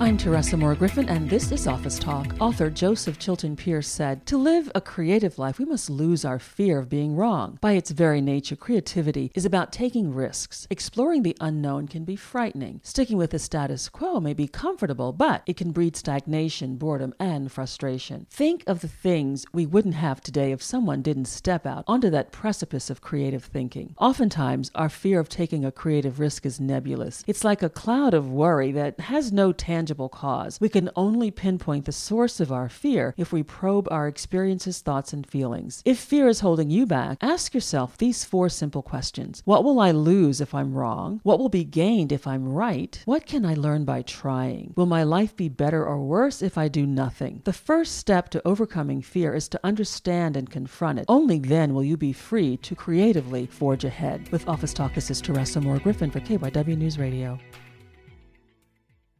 I'm Teresa Moore Griffin, and this is Office Talk. Author Joseph Chilton Pearce said To live a creative life, we must lose our fear of being wrong. By its very nature, creativity is about taking risks. Exploring the unknown can be frightening. Sticking with the status quo may be comfortable, but it can breed stagnation, boredom, and frustration. Think of the things we wouldn't have today if someone didn't step out onto that precipice of creative thinking. Oftentimes, our fear of taking a creative risk is nebulous. It's like a cloud of worry that has no tangible tangible cause. We can only pinpoint the source of our fear if we probe our experiences, thoughts, and feelings. If fear is holding you back, ask yourself these four simple questions What will I lose if I'm wrong? What will be gained if I'm right? What can I learn by trying? Will my life be better or worse if I do nothing? The first step to overcoming fear is to understand and confront it. Only then will you be free to creatively forge ahead. With Office Talk, this is Teresa Moore Griffin for KYW News Radio.